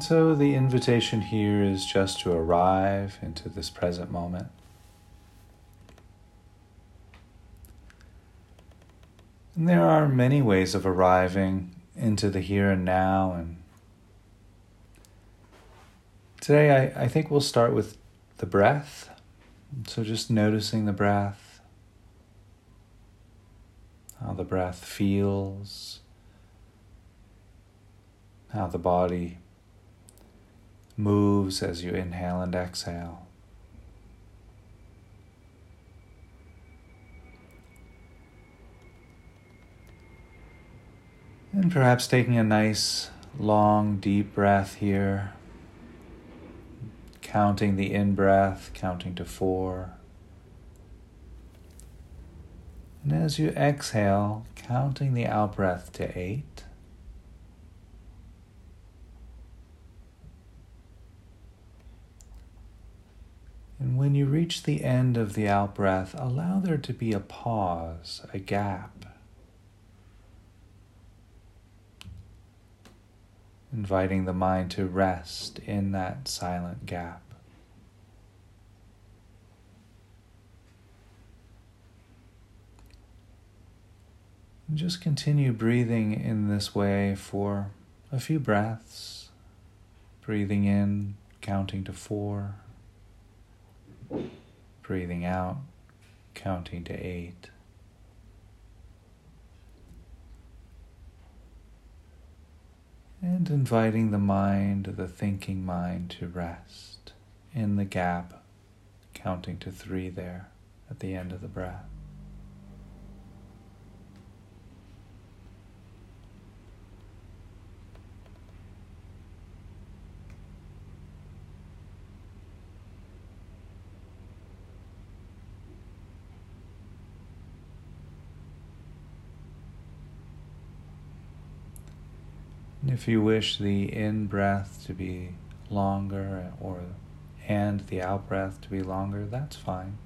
And so the invitation here is just to arrive into this present moment. And there are many ways of arriving into the here and now. And today I, I think we'll start with the breath. So just noticing the breath, how the breath feels, how the body moves as you inhale and exhale. And perhaps taking a nice, long, deep breath here, counting the in breath, counting to four. And as you exhale, counting the out breath to eight. And when you reach the end of the out breath, allow there to be a pause, a gap. Inviting the mind to rest in that silent gap. Just continue breathing in this way for a few breaths. Breathing in, counting to four. Breathing out, counting to eight. And inviting the mind, the thinking mind, to rest in the gap, counting to three there at the end of the breath. If you wish the in breath to be longer or and the out breath to be longer, that's fine.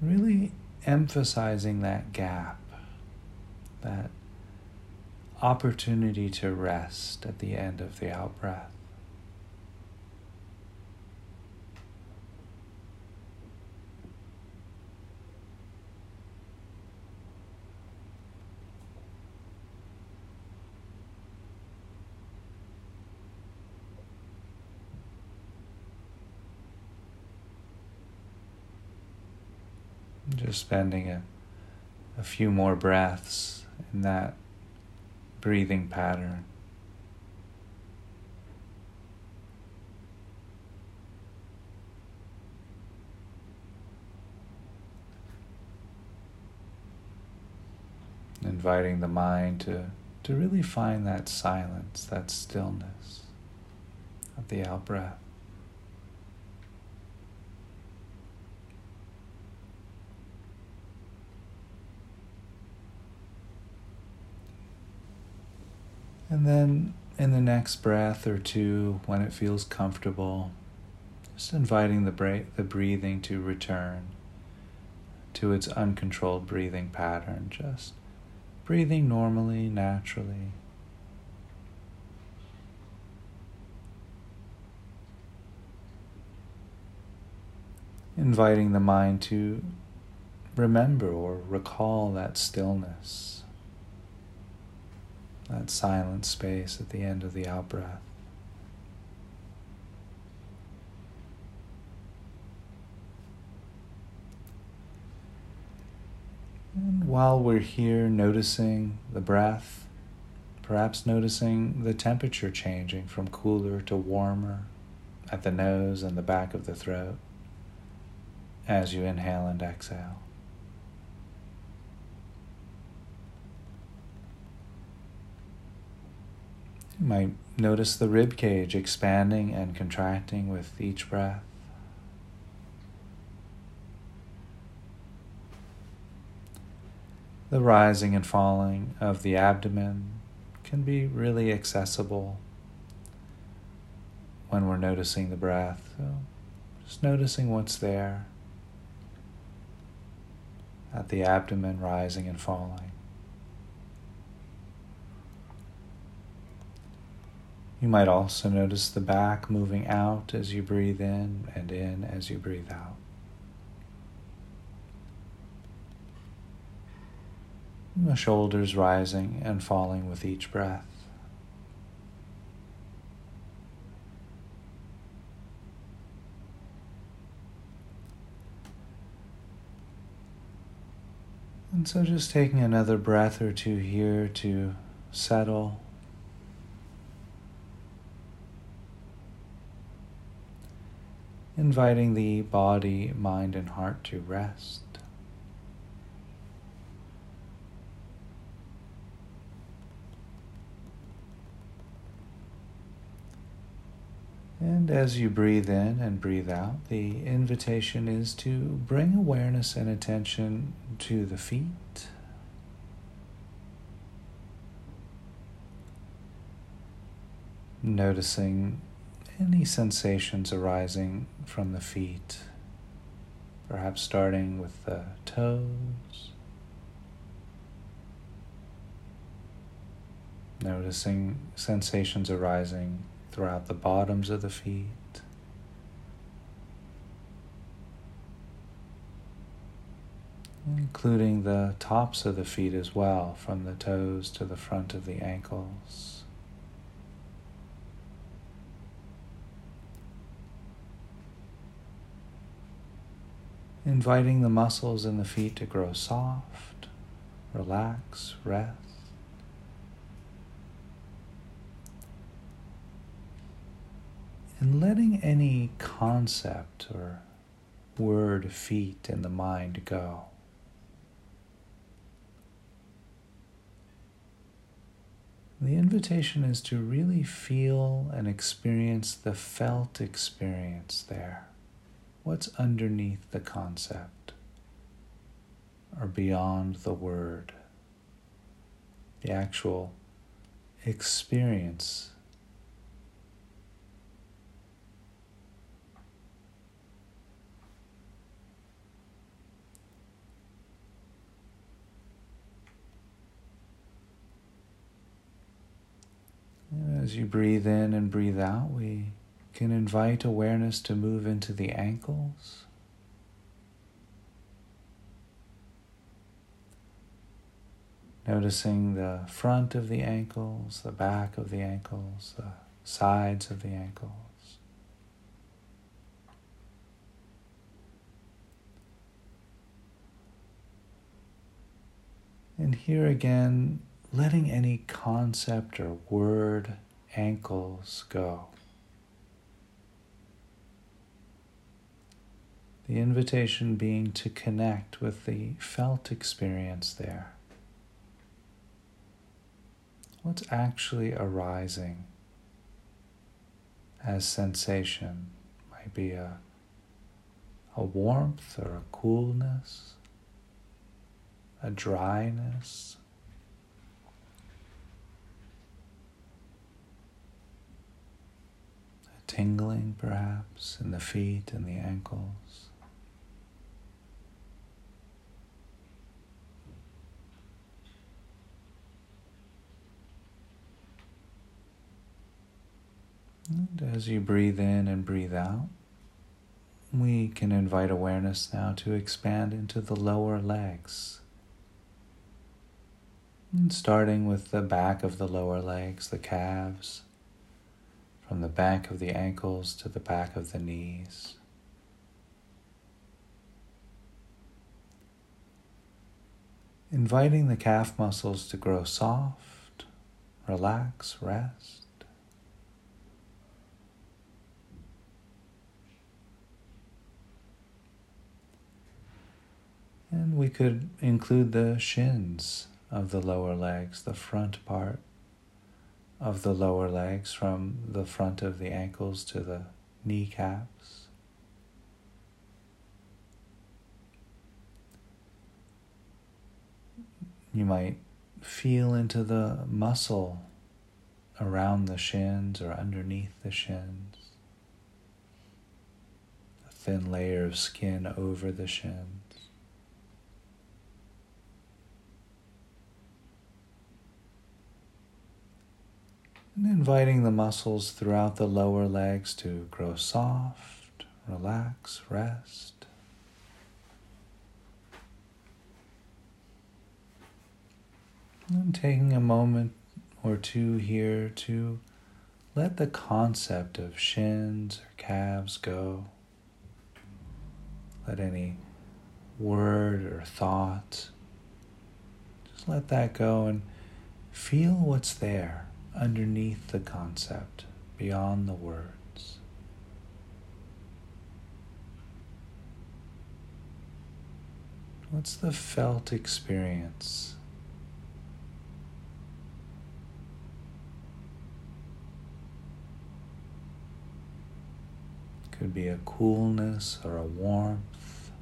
Really emphasizing that gap, that opportunity to rest at the end of the out breath. Just spending a, a few more breaths in that breathing pattern. Inviting the mind to, to really find that silence, that stillness of the out breath. And then in the next breath or two, when it feels comfortable, just inviting the, bra- the breathing to return to its uncontrolled breathing pattern, just breathing normally, naturally. Inviting the mind to remember or recall that stillness that silent space at the end of the out breath. And while we're here noticing the breath, perhaps noticing the temperature changing from cooler to warmer at the nose and the back of the throat as you inhale and exhale. You might notice the rib cage expanding and contracting with each breath. The rising and falling of the abdomen can be really accessible when we're noticing the breath. So just noticing what's there at the abdomen rising and falling. You might also notice the back moving out as you breathe in and in as you breathe out. The shoulders rising and falling with each breath. And so, just taking another breath or two here to settle. Inviting the body, mind, and heart to rest. And as you breathe in and breathe out, the invitation is to bring awareness and attention to the feet. Noticing any sensations arising from the feet, perhaps starting with the toes. Noticing sensations arising throughout the bottoms of the feet. Including the tops of the feet as well, from the toes to the front of the ankles. Inviting the muscles in the feet to grow soft, relax, rest. and letting any concept or word feet in the mind go. The invitation is to really feel and experience the felt experience there. What's underneath the concept or beyond the word? The actual experience As you breathe in and breathe out, we can invite awareness to move into the ankles. Noticing the front of the ankles, the back of the ankles, the sides of the ankles. And here again, letting any concept or word ankles go. The invitation being to connect with the felt experience there. What's actually arising as sensation? Might be a, a warmth or a coolness, a dryness, a tingling perhaps in the feet and the ankles. And as you breathe in and breathe out, we can invite awareness now to expand into the lower legs. And starting with the back of the lower legs, the calves from the back of the ankles to the back of the knees. Inviting the calf muscles to grow soft, relax, rest. And we could include the shins of the lower legs, the front part of the lower legs from the front of the ankles to the kneecaps. You might feel into the muscle around the shins or underneath the shins, a thin layer of skin over the shins. And inviting the muscles throughout the lower legs to grow soft, relax, rest. And taking a moment or two here to let the concept of shins or calves go. Let any word or thought, just let that go and feel what's there underneath the concept, beyond the words. What's the felt experience? Could be a coolness or a warmth.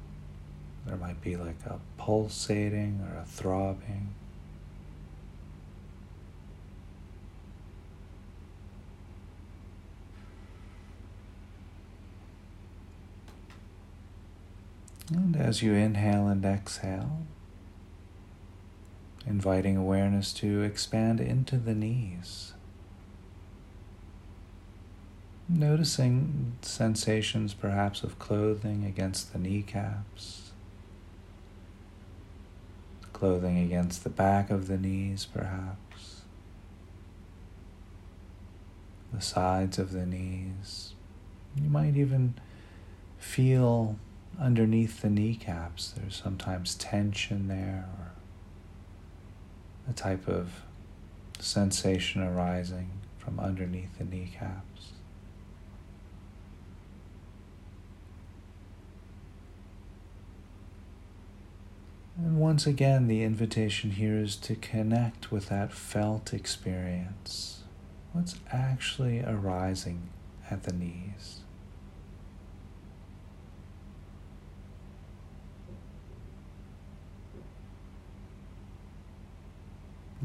There might be like a pulsating or a throbbing. And as you inhale and exhale, inviting awareness to expand into the knees. Noticing sensations perhaps of clothing against the kneecaps, clothing against the back of the knees, perhaps, the sides of the knees. You might even feel underneath the kneecaps, there's sometimes tension there or a type of sensation arising from underneath the kneecaps. And once again, the invitation here is to connect with that felt experience. What's actually arising at the knees?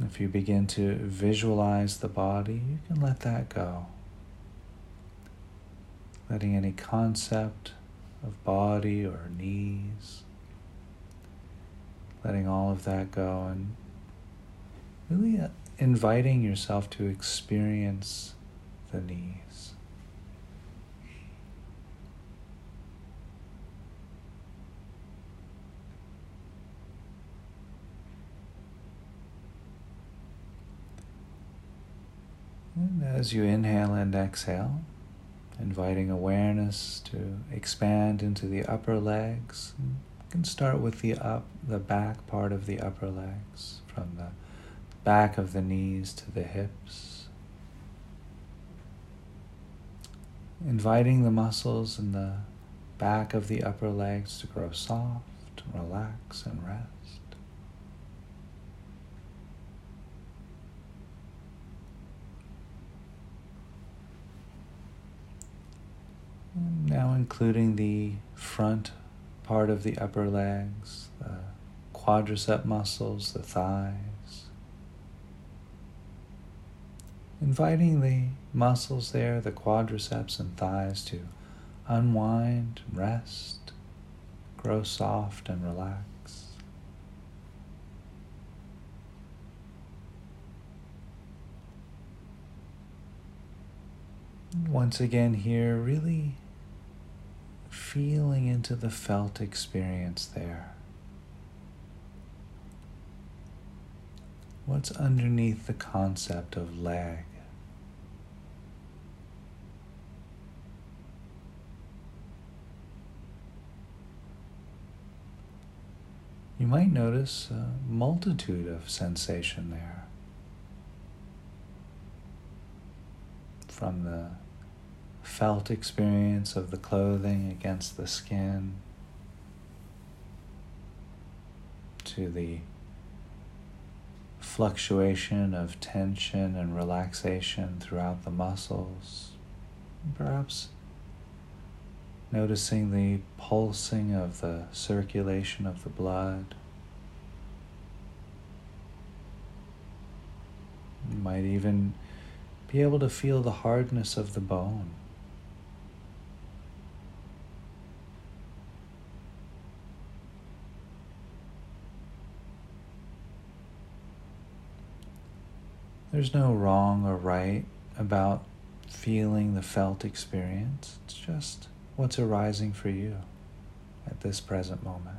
If you begin to visualize the body, you can let that go. Letting any concept of body or knees, letting all of that go and really uh, inviting yourself to experience the knees. And as you inhale and exhale, inviting awareness to expand into the upper legs. You can start with the up the back part of the upper legs, from the back of the knees to the hips. Inviting the muscles in the back of the upper legs to grow soft, relax, and rest. Now, including the front part of the upper legs, the quadricep muscles, the thighs. Inviting the muscles there, the quadriceps and thighs, to unwind, rest, grow soft, and relax. Once again, here, really feeling into the felt experience there. What's underneath the concept of leg? You might notice a multitude of sensation there. From the felt experience of the clothing against the skin to the fluctuation of tension and relaxation throughout the muscles. Perhaps noticing the pulsing of the circulation of the blood. You might even be able to feel the hardness of the bone. There's no wrong or right about feeling the felt experience. It's just what's arising for you at this present moment.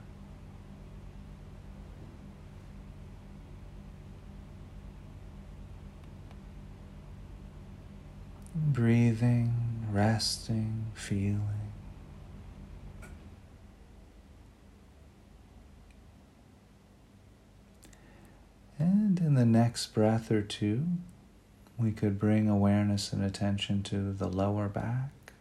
Breathing, resting, feeling. And in the next breath or two, we could bring awareness and attention to the lower back.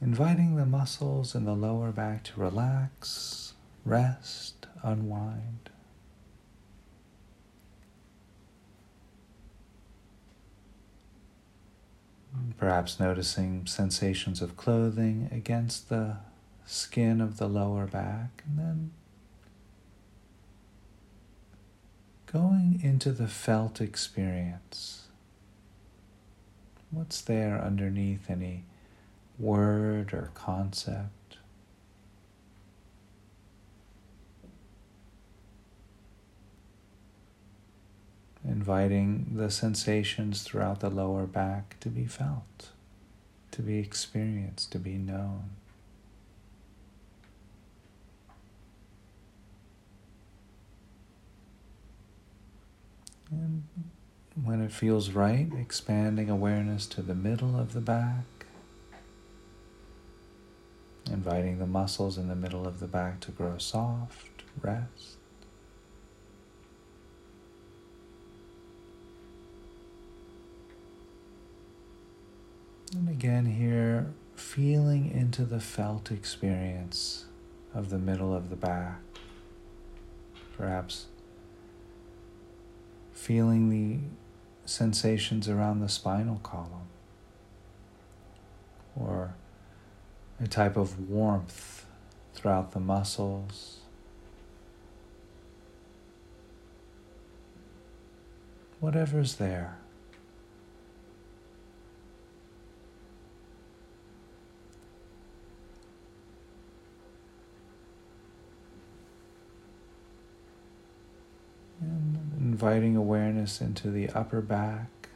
Inviting the muscles in the lower back to relax, rest, unwind. Perhaps noticing sensations of clothing against the skin of the lower back, and then going into the felt experience. What's there underneath any word or concept? Inviting the sensations throughout the lower back to be felt, to be experienced, to be known. And when it feels right, expanding awareness to the middle of the back, inviting the muscles in the middle of the back to grow soft, rest. And again, here, feeling into the felt experience of the middle of the back. Perhaps feeling the sensations around the spinal column or a type of warmth throughout the muscles. Whatever's there. Inviting awareness into the upper back,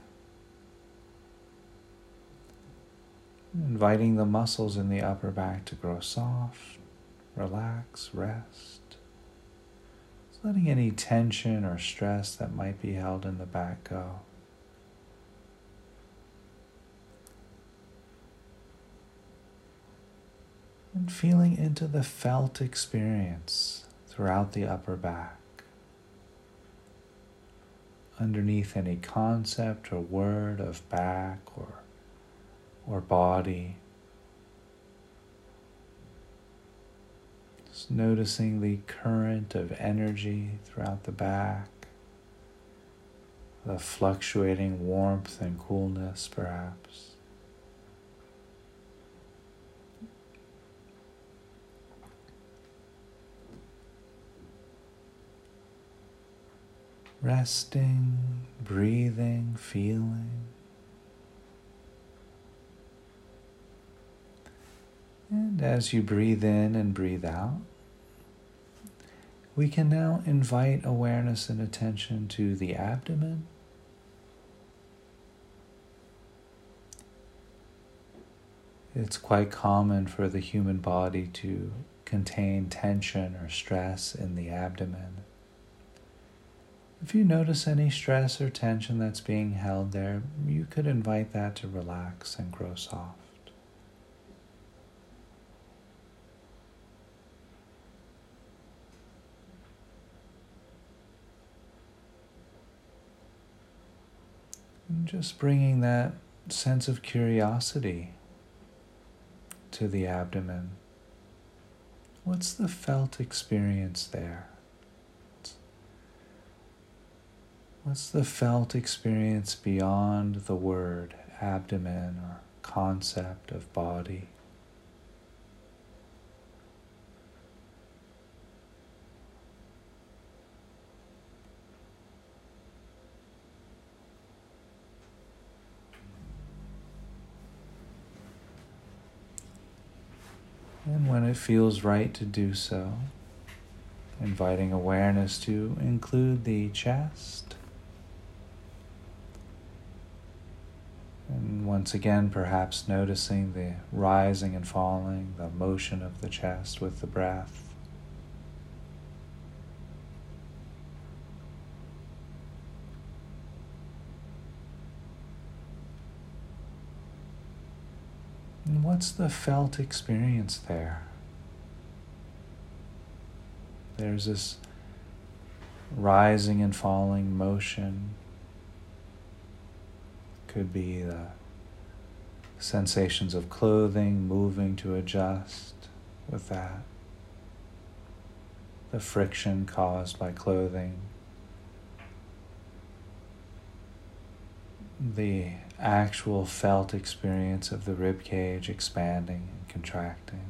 inviting the muscles in the upper back to grow soft, relax, rest. Just letting any tension or stress that might be held in the back go. And feeling into the felt experience throughout the upper back underneath any concept or word of back or, or body. Just noticing the current of energy throughout the back, the fluctuating warmth and coolness, perhaps. Resting, breathing, feeling. And as you breathe in and breathe out, we can now invite awareness and attention to the abdomen. It's quite common for the human body to contain tension or stress in the abdomen. If you notice any stress or tension that's being held there, you could invite that to relax and grow soft. Just bringing that sense of curiosity to the abdomen. What's the felt experience there? What's the felt experience beyond the word abdomen or concept of body? And when it feels right to do so, inviting awareness to include the chest And once again, perhaps noticing the rising and falling, the motion of the chest with the breath. And what's the felt experience there? There's this rising and falling motion. Could be the sensations of clothing moving to adjust with that. The friction caused by clothing. The actual felt experience of the rib cage expanding and contracting.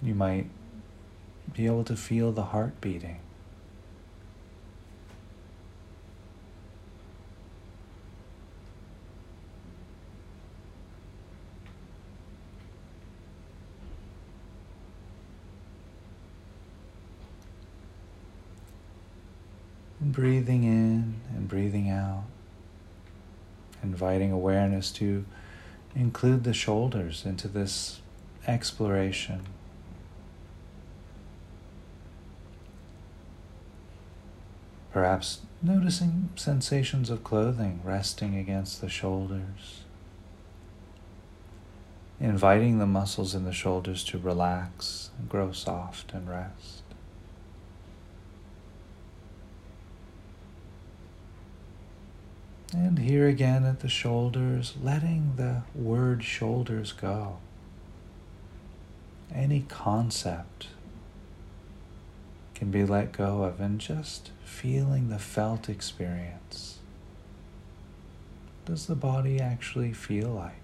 You might be able to feel the heart beating. And breathing in and breathing out, inviting awareness to include the shoulders into this exploration. Perhaps noticing sensations of clothing resting against the shoulders. Inviting the muscles in the shoulders to relax and grow soft and rest. And here again at the shoulders, letting the word shoulders go. Any concept can be let go of and just feeling the felt experience. Does the body actually feel like?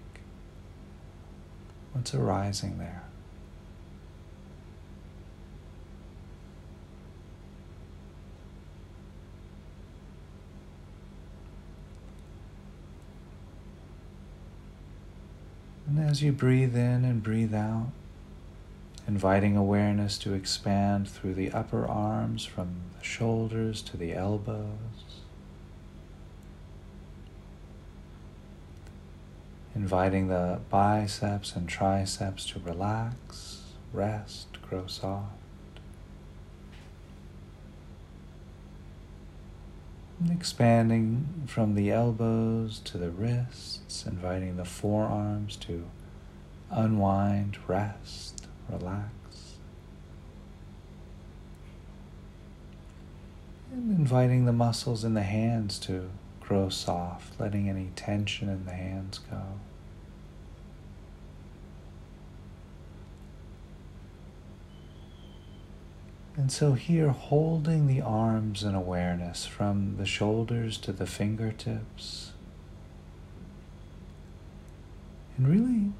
What's arising there? And as you breathe in and breathe out, inviting awareness to expand through the upper arms from the shoulders to the elbows. Inviting the biceps and triceps to relax, rest, grow soft. And expanding from the elbows to the wrists, inviting the forearms to unwind, rest relax. And inviting the muscles in the hands to grow soft, letting any tension in the hands go. And so, here, holding the arms in awareness from the shoulders to the fingertips, and really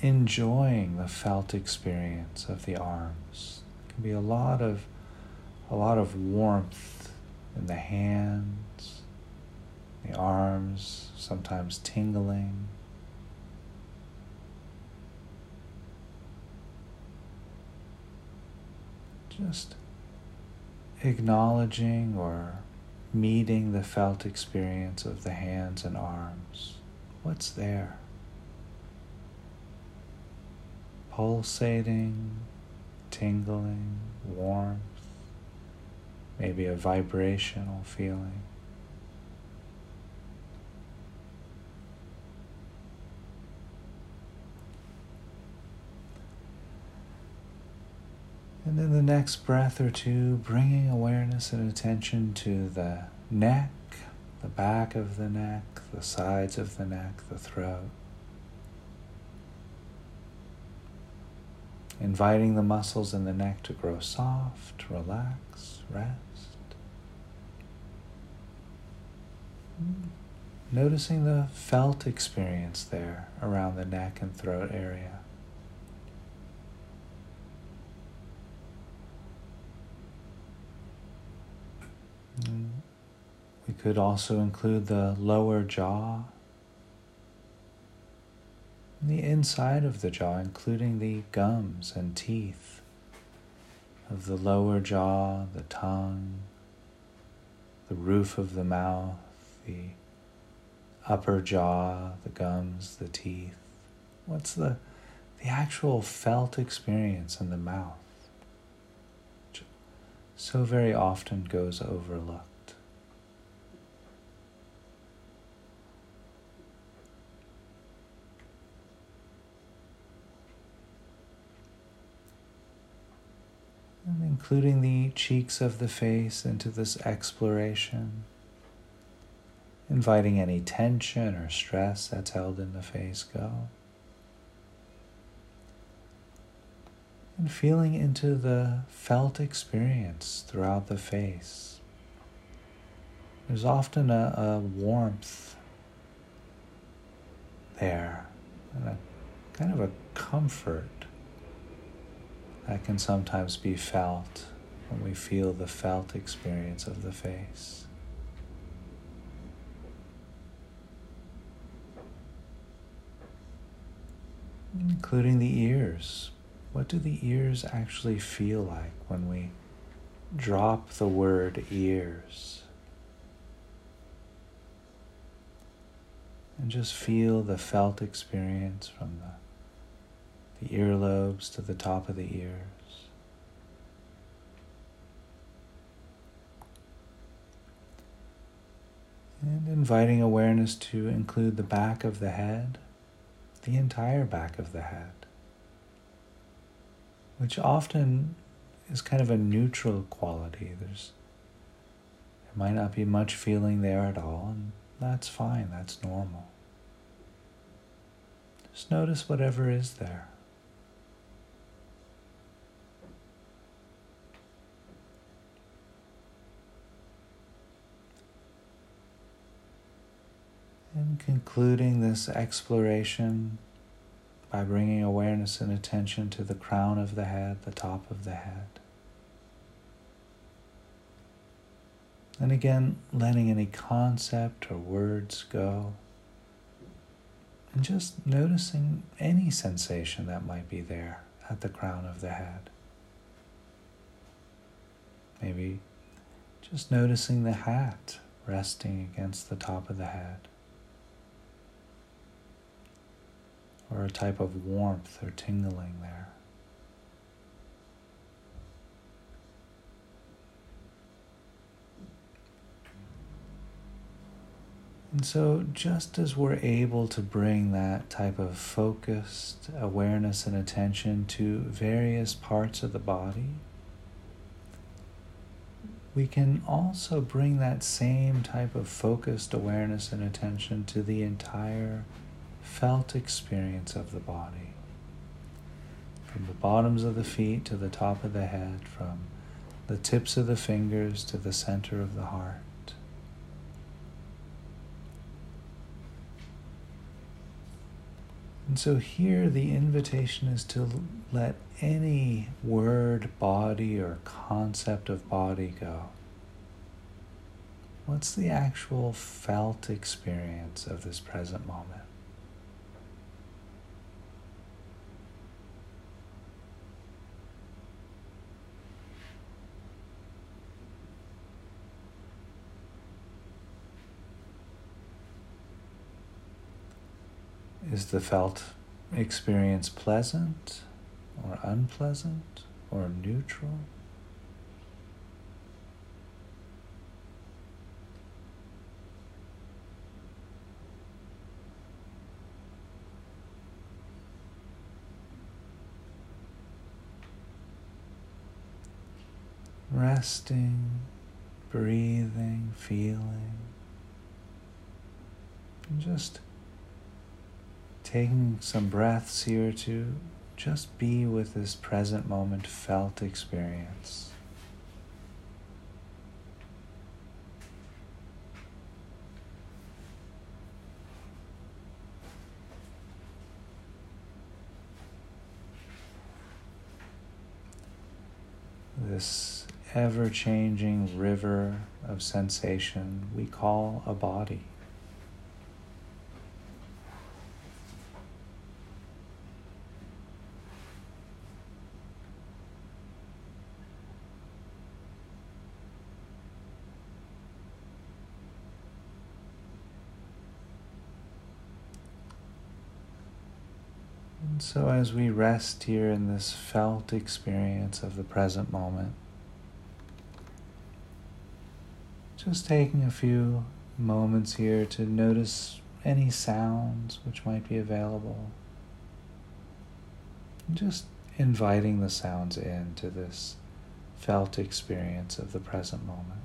enjoying the felt experience of the arms. Can be a lot of a lot of warmth in the hands, the arms, sometimes tingling. Just acknowledging or meeting the felt experience of the hands and arms. What's there? pulsating, tingling, warmth, maybe a vibrational feeling. And then the next breath or two, bringing awareness and attention to the neck, the back of the neck, the sides of the neck, the throat. inviting the muscles in the neck to grow soft, relax, rest. Noticing the felt experience there around the neck and throat area. Mm-hmm. We could also include the lower jaw the inside of the jaw, including the gums and teeth of the lower jaw, the tongue, the roof of the mouth, the upper jaw, the gums, the teeth. What's the, the actual felt experience in the mouth? So very often goes overlooked. And including the cheeks of the face into this exploration, inviting any tension or stress that's held in the face go. And feeling into the felt experience throughout the face. There's often a, a warmth there, and a kind of a comfort that can sometimes be felt when we feel the felt experience of the face. Including the ears. What do the ears actually feel like when we drop the word ears? And just feel the felt experience from the the earlobes to the top of the ears. And inviting awareness to include the back of the head, the entire back of the head, which often is kind of a neutral quality. There's there might not be much feeling there at all, and that's fine, that's normal. Just notice whatever is there. And concluding this exploration by bringing awareness and attention to the crown of the head, the top of the head. And again, letting any concept or words go. And just noticing any sensation that might be there at the crown of the head. Maybe just noticing the hat resting against the top of the head. Or a type of warmth or tingling there. And so, just as we're able to bring that type of focused awareness and attention to various parts of the body, we can also bring that same type of focused awareness and attention to the entire felt experience of the body. From the bottoms of the feet to the top of the head, from the tips of the fingers to the center of the heart. And so here the invitation is to let any word, body, or concept of body go. What's the actual felt experience of this present moment? Is the felt experience pleasant or unpleasant or neutral? Resting, breathing, feeling, and just taking some breaths here to just be with this present moment felt experience. This ever changing river of sensation we call a body. So, as we rest here in this felt experience of the present moment, just taking a few moments here to notice any sounds which might be available. Just inviting the sounds into this felt experience of the present moment.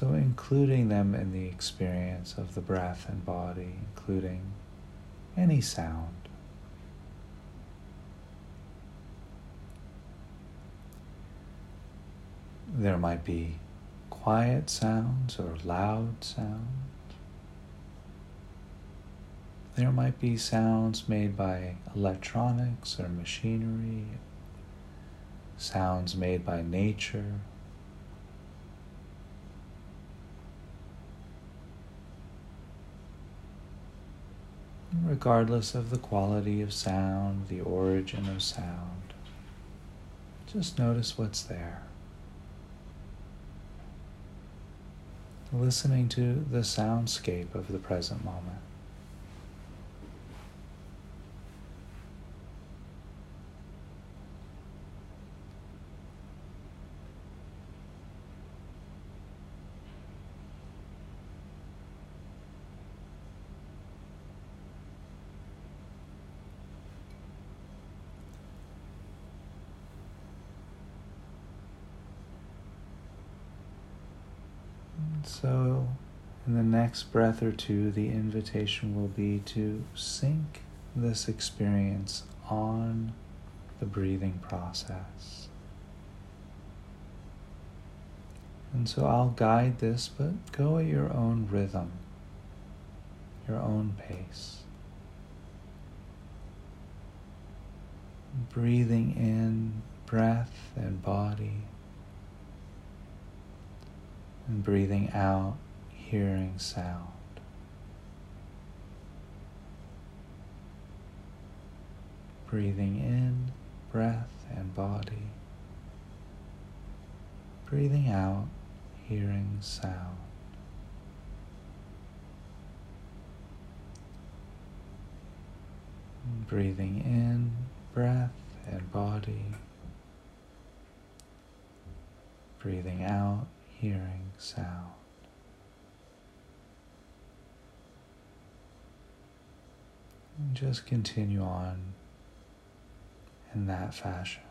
So, including them in the experience of the breath and body, including any sound. There might be quiet sounds or loud sounds. There might be sounds made by electronics or machinery, sounds made by nature. Regardless of the quality of sound, the origin of sound, just notice what's there. listening to the soundscape of the present moment. So, in the next breath or two, the invitation will be to sync this experience on the breathing process. And so I'll guide this, but go at your own rhythm, your own pace. Breathing in breath and body and breathing out, hearing sound. Breathing in, breath and body. Breathing out, hearing sound. Breathing in, breath and body. Breathing out, hearing sound. Just continue on in that fashion.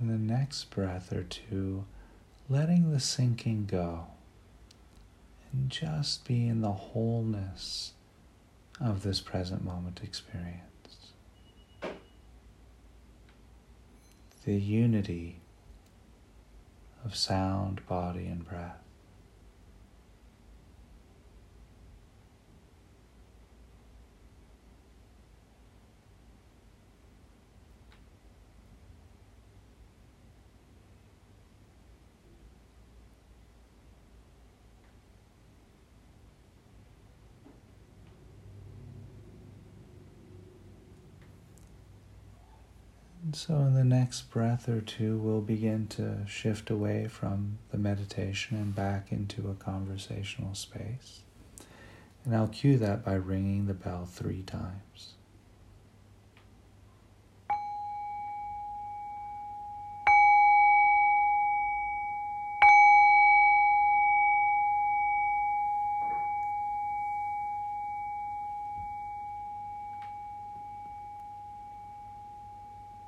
in the next breath or two, letting the sinking go and just be in the wholeness of this present moment experience. The unity of sound, body, and breath. So, in the next breath or two, we'll begin to shift away from the meditation and back into a conversational space. And I'll cue that by ringing the bell three times.